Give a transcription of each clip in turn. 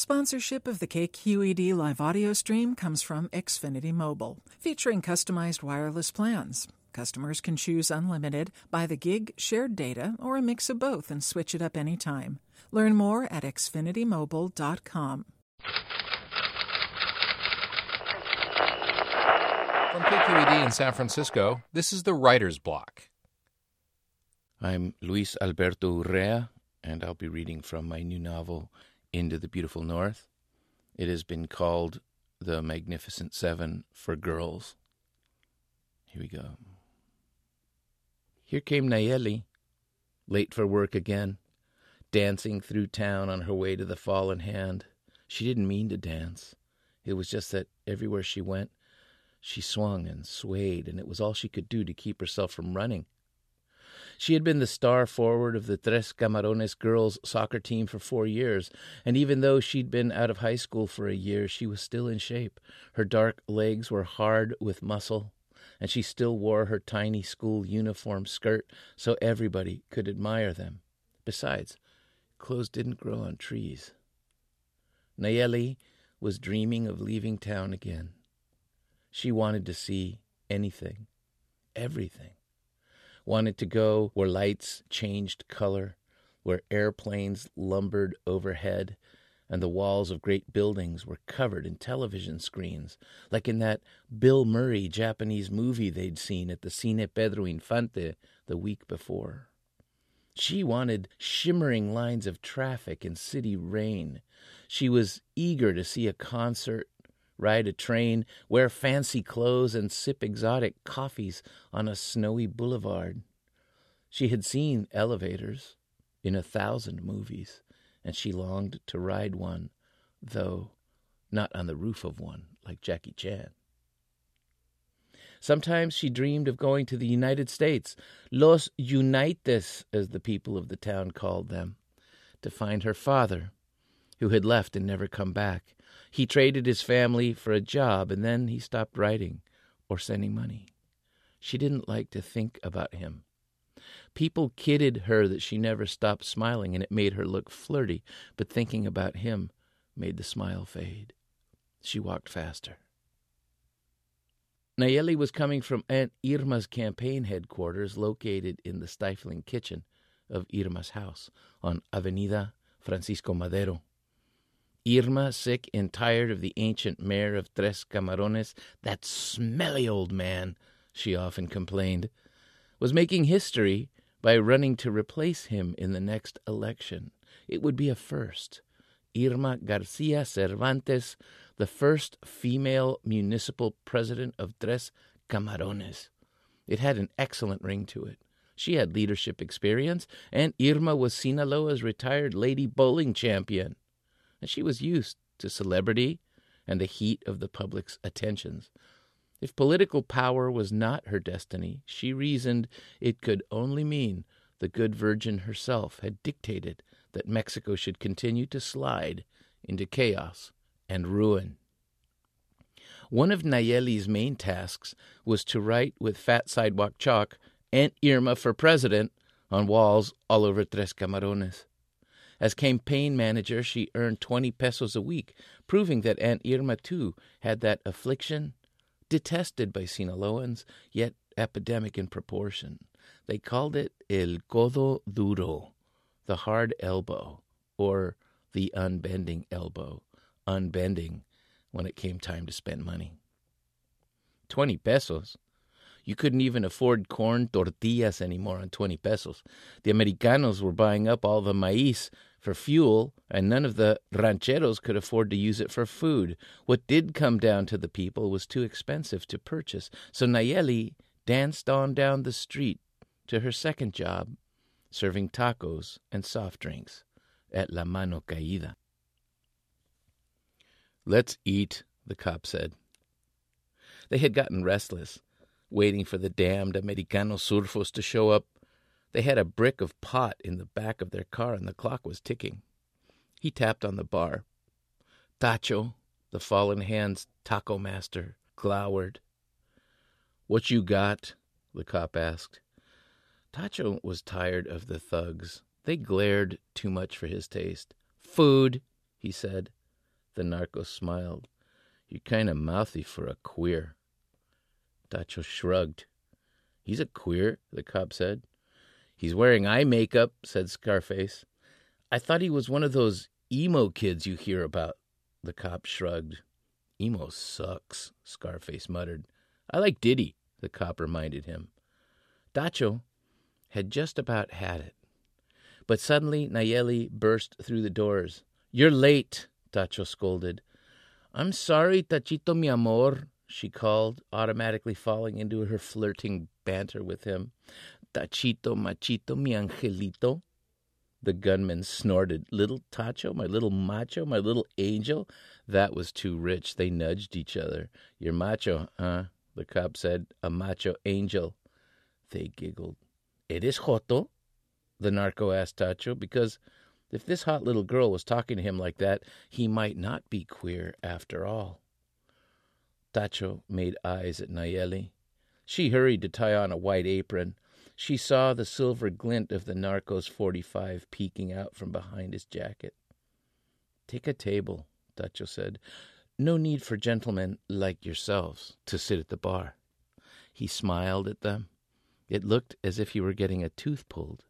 Sponsorship of the KQED live audio stream comes from Xfinity Mobile, featuring customized wireless plans. Customers can choose unlimited, by the gig, shared data, or a mix of both and switch it up anytime. Learn more at xfinitymobile.com. From KQED in San Francisco, this is the Writer's Block. I'm Luis Alberto Urrea, and I'll be reading from my new novel, Into the Beautiful North. It has been called The Magnificent Seven for Girls. Here we go. Here came Nayeli, late for work again, dancing through town on her way to the Fallen Hand. She didn't mean to dance. It was just that everywhere she went, she swung and swayed, and it was all she could do to keep herself from running. She had been the star forward of the Tres Camarones girls soccer team for four years, and even though she'd been out of high school for a year, she was still in shape. Her dark legs were hard with muscle, and she still wore her tiny school uniform skirt so everybody could admire them. Besides, clothes didn't grow on trees. Nayeli was dreaming of leaving town again. She wanted to see anything, everything. Wanted to go where lights changed color, where airplanes lumbered overhead, and the walls of great buildings were covered in television screens, like in that Bill Murray Japanese movie they'd seen at the Cine Pedro Infante the week before. She wanted shimmering lines of traffic and city rain. She was eager to see a concert ride a train, wear fancy clothes, and sip exotic coffees on a snowy boulevard. She had seen elevators in a thousand movies, and she longed to ride one, though not on the roof of one like Jackie Chan. Sometimes she dreamed of going to the United States, Los Unites, as the people of the town called them, to find her father, who had left and never come back, he traded his family for a job, and then he stopped writing or sending money. She didn't like to think about him. People kidded her that she never stopped smiling, and it made her look flirty, but thinking about him made the smile fade. She walked faster. Nayeli was coming from Aunt Irma's campaign headquarters, located in the stifling kitchen of Irma's house on Avenida Francisco Madero. Irma, sick and tired of the ancient mayor of Tres Camarones, that smelly old man, she often complained, was making history by running to replace him in the next election. It would be a first. Irma Garcia Cervantes, the first female municipal president of Tres Camarones. It had an excellent ring to it. She had leadership experience, and Irma was Sinaloa's retired lady bowling champion and she was used to celebrity and the heat of the public's attentions. If political power was not her destiny, she reasoned it could only mean the good Virgin herself had dictated that Mexico should continue to slide into chaos and ruin. One of Nayeli's main tasks was to write with fat sidewalk chalk Aunt Irma for president on walls all over Tres Camarones. As campaign manager, she earned 20 pesos a week, proving that Aunt Irma, too, had that affliction, detested by Sinaloans, yet epidemic in proportion. They called it el codo duro, the hard elbow, or the unbending elbow, unbending when it came time to spend money. 20 pesos. You couldn't even afford corn tortillas anymore on 20 pesos. The Americanos were buying up all the maize for fuel, and none of the rancheros could afford to use it for food. What did come down to the people was too expensive to purchase, so Nayeli danced on down the street to her second job, serving tacos and soft drinks at La Mano Caída. Let's eat, the cop said. They had gotten restless, waiting for the damned Americano Surfos to show up they had a brick of pot in the back of their car, and the clock was ticking. He tapped on the bar. Tacho, the fallen hand's taco master, glowered. What you got? the cop asked. Tacho was tired of the thugs. They glared too much for his taste. Food, he said. The narco smiled. You're kind of mouthy for a queer. Tacho shrugged. He's a queer, the cop said. He's wearing eye makeup, said Scarface. I thought he was one of those emo kids you hear about. The cop shrugged. Emo sucks, Scarface muttered. I like Diddy, the cop reminded him. Tacho had just about had it. But suddenly Nayeli burst through the doors. You're late, Tacho scolded. I'm sorry, Tachito mi amor, she called, automatically falling into her flirting banter with him. Tachito machito mi angelito. The gunman snorted. Little Tacho, my little macho, my little angel. That was too rich. They nudged each other. You're macho, huh? The cop said. A macho angel. They giggled. Eres joto? The narco asked Tacho, because if this hot little girl was talking to him like that, he might not be queer after all. Tacho made eyes at Nayeli. She hurried to tie on a white apron. She saw the silver glint of the narco's 45 peeking out from behind his jacket. Take a table, Tacho said. No need for gentlemen like yourselves to sit at the bar. He smiled at them. It looked as if he were getting a tooth pulled.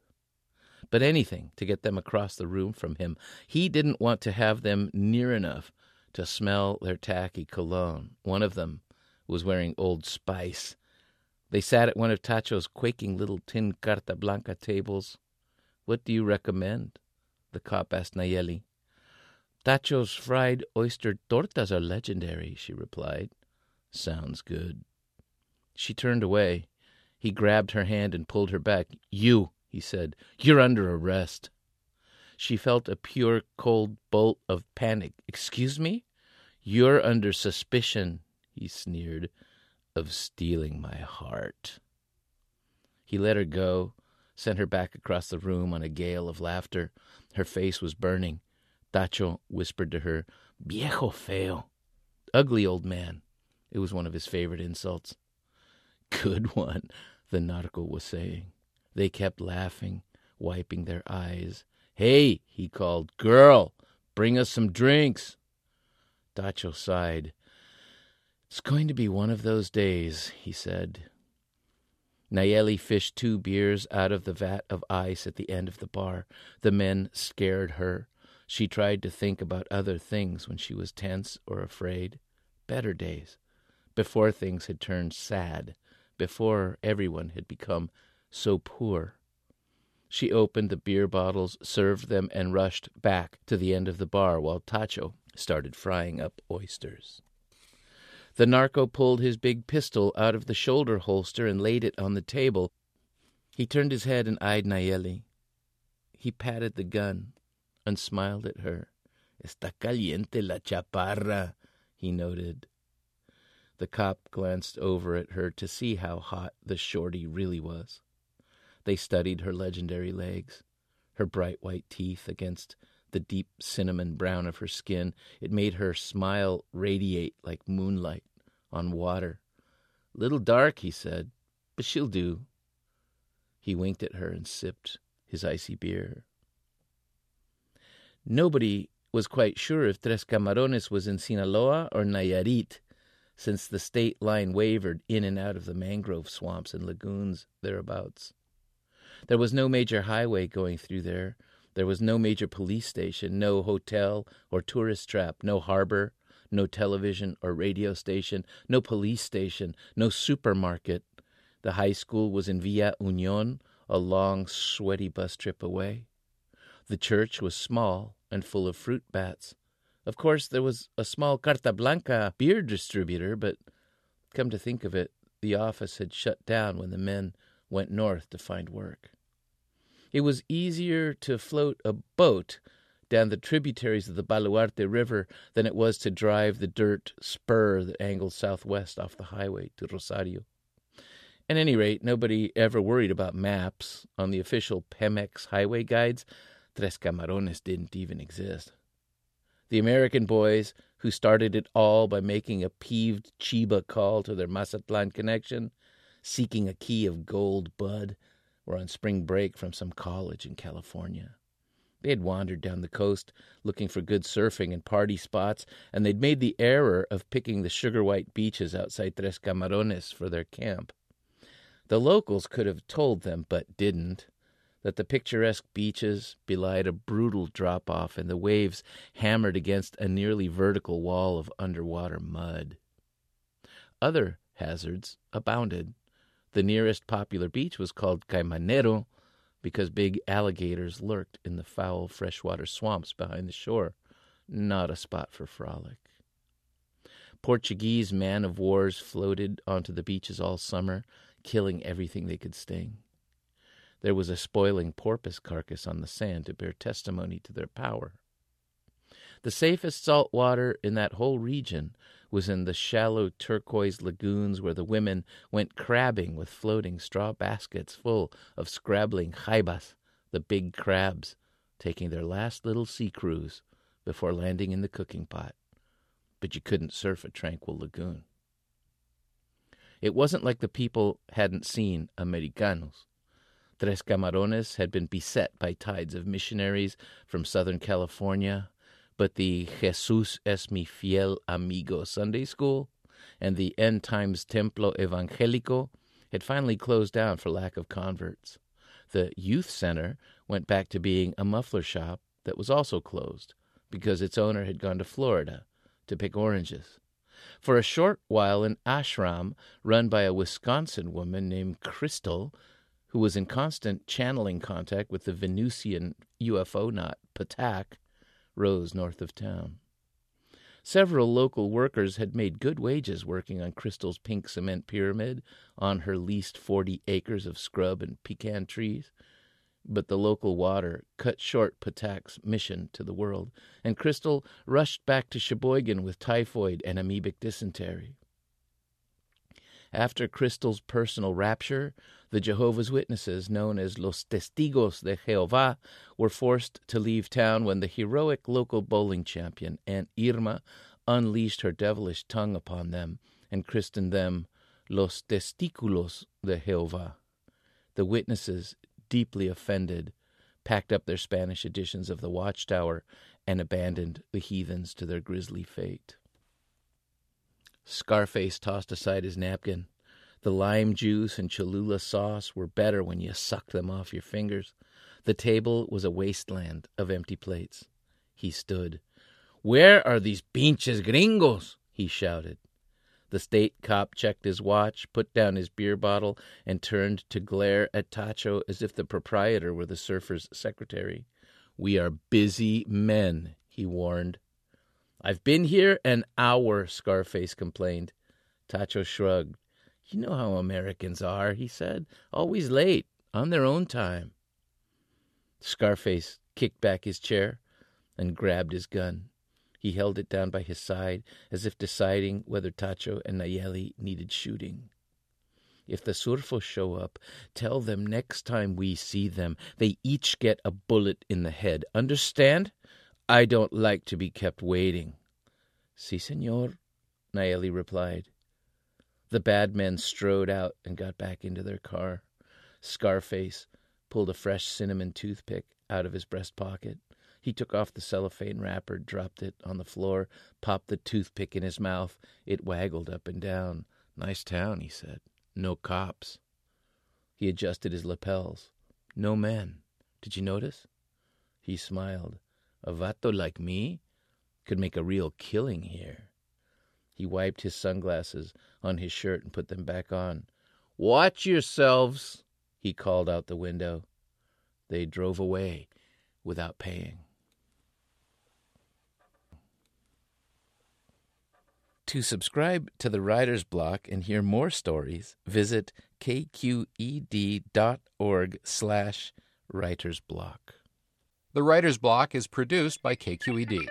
But anything to get them across the room from him. He didn't want to have them near enough to smell their tacky cologne. One of them was wearing Old Spice. They sat at one of Tacho's quaking little tin carta blanca tables. What do you recommend? The cop asked Nayeli. Tacho's fried oyster tortas are legendary, she replied. Sounds good. She turned away. He grabbed her hand and pulled her back. You, he said, you're under arrest. She felt a pure, cold bolt of panic. Excuse me? You're under suspicion, he sneered, of stealing my heart. He let her go, sent her back across the room on a gale of laughter. Her face was burning. Tacho whispered to her, Viejo feo. Ugly old man. It was one of his favorite insults. Good one, the narco was saying. They kept laughing, wiping their eyes. Hey, he called, girl, bring us some drinks. Tacho sighed. It's going to be one of those days, he said. Nayeli fished two beers out of the vat of ice at the end of the bar. The men scared her. She tried to think about other things when she was tense or afraid. Better days. Before things had turned sad. Before everyone had become so poor. She opened the beer bottles, served them, and rushed back to the end of the bar while Tacho started frying up oysters. The narco pulled his big pistol out of the shoulder holster and laid it on the table. He turned his head and eyed Nayeli. He patted the gun and smiled at her. Está caliente la chaparra, he noted. The cop glanced over at her to see how hot the shorty really was. They studied her legendary legs, her bright white teeth against the deep cinnamon brown of her skin. It made her smile radiate like moonlight on water. Little dark, he said, but she'll do. He winked at her and sipped his icy beer. Nobody was quite sure if Tres Camarones was in Sinaloa or Nayarit, since the state line wavered in and out of the mangrove swamps and lagoons thereabouts. There was no major highway going through there. There was no major police station, no hotel or tourist trap, no harbor, no television or radio station, no police station, no supermarket. The high school was in Villa Union, a long, sweaty bus trip away. The church was small and full of fruit bats. Of course, there was a small Carta Blanca beer distributor, but come to think of it, the office had shut down when the men went north to find work. It was easier to float a boat down the tributaries of the Baluarte River than it was to drive the dirt spur that angled southwest off the highway to Rosario. At any rate, nobody ever worried about maps. On the official Pemex highway guides, Tres Camarones didn't even exist. The American boys, who started it all by making a peeved Chiba call to their Mazatlan connection, seeking a key of gold bud, were on spring break from some college in California. They had wandered down the coast looking for good surfing and party spots, and they'd made the error of picking the sugar white beaches outside Tres Camarones for their camp. The locals could have told them, but didn't, that the picturesque beaches belied a brutal drop off and the waves hammered against a nearly vertical wall of underwater mud. Other hazards abounded. The nearest popular beach was called Caimanero because big alligators lurked in the foul freshwater swamps behind the shore. Not a spot for frolic. Portuguese man of wars floated onto the beaches all summer, killing everything they could sting. There was a spoiling porpoise carcass on the sand to bear testimony to their power. The safest salt water in that whole region was in the shallow turquoise lagoons where the women went crabbing with floating straw baskets full of scrabbling jaibas, the big crabs, taking their last little sea cruise before landing in the cooking pot. But you couldn't surf a tranquil lagoon. It wasn't like the people hadn't seen Americanos. Tres Camarones had been beset by tides of missionaries from Southern California, but the Jesus es mi fiel amigo Sunday school and the End Times Templo Evangelico had finally closed down for lack of converts. The youth center went back to being a muffler shop that was also closed because its owner had gone to Florida to pick oranges. For a short while, an ashram run by a Wisconsin woman named Crystal who was in constant channeling contact with the Venusian UFOnaut Patak, rose north of town. Several local workers had made good wages working on Crystal's pink cement pyramid on her leased 40 acres of scrub and pecan trees. But the local water cut short Patak's mission to the world, and Crystal rushed back to Sheboygan with typhoid and amoebic dysentery. After Crystal's personal rapture, the Jehovah's Witnesses, known as Los Testigos de Jehová, were forced to leave town when the heroic local bowling champion, Aunt Irma, unleashed her devilish tongue upon them and christened them Los Testículos de Jehová. The witnesses, deeply offended, packed up their Spanish editions of the Watchtower and abandoned the heathens to their grisly fate. Scarface tossed aside his napkin. The lime juice and Cholula sauce were better when you sucked them off your fingers. The table was a wasteland of empty plates. He stood. Where are these pinches gringos? he shouted. The state cop checked his watch, put down his beer bottle, and turned to glare at Tacho as if the proprietor were the surfer's secretary. We are busy men, he warned. I've been here an hour, Scarface complained. Tacho shrugged. You know how Americans are, he said. Always late, on their own time. Scarface kicked back his chair and grabbed his gun. He held it down by his side as if deciding whether Tacho and Nayeli needed shooting. If the surfos show up, tell them next time we see them, they each get a bullet in the head. Understand? I don't like to be kept waiting. Si, senor, Nayeli replied. The bad men strode out and got back into their car. Scarface pulled a fresh cinnamon toothpick out of his breast pocket. He took off the cellophane wrapper, dropped it on the floor, popped the toothpick in his mouth. It waggled up and down. Nice town, he said. No cops. He adjusted his lapels. No men. Did you notice? He smiled. A vato like me could make a real killing here. He wiped his sunglasses on his shirt and put them back on. Watch yourselves, he called out the window. They drove away without paying. To subscribe to the Writer's Block and hear more stories, visit kqed.org slash writersblock. The Writer's Block is produced by KQED.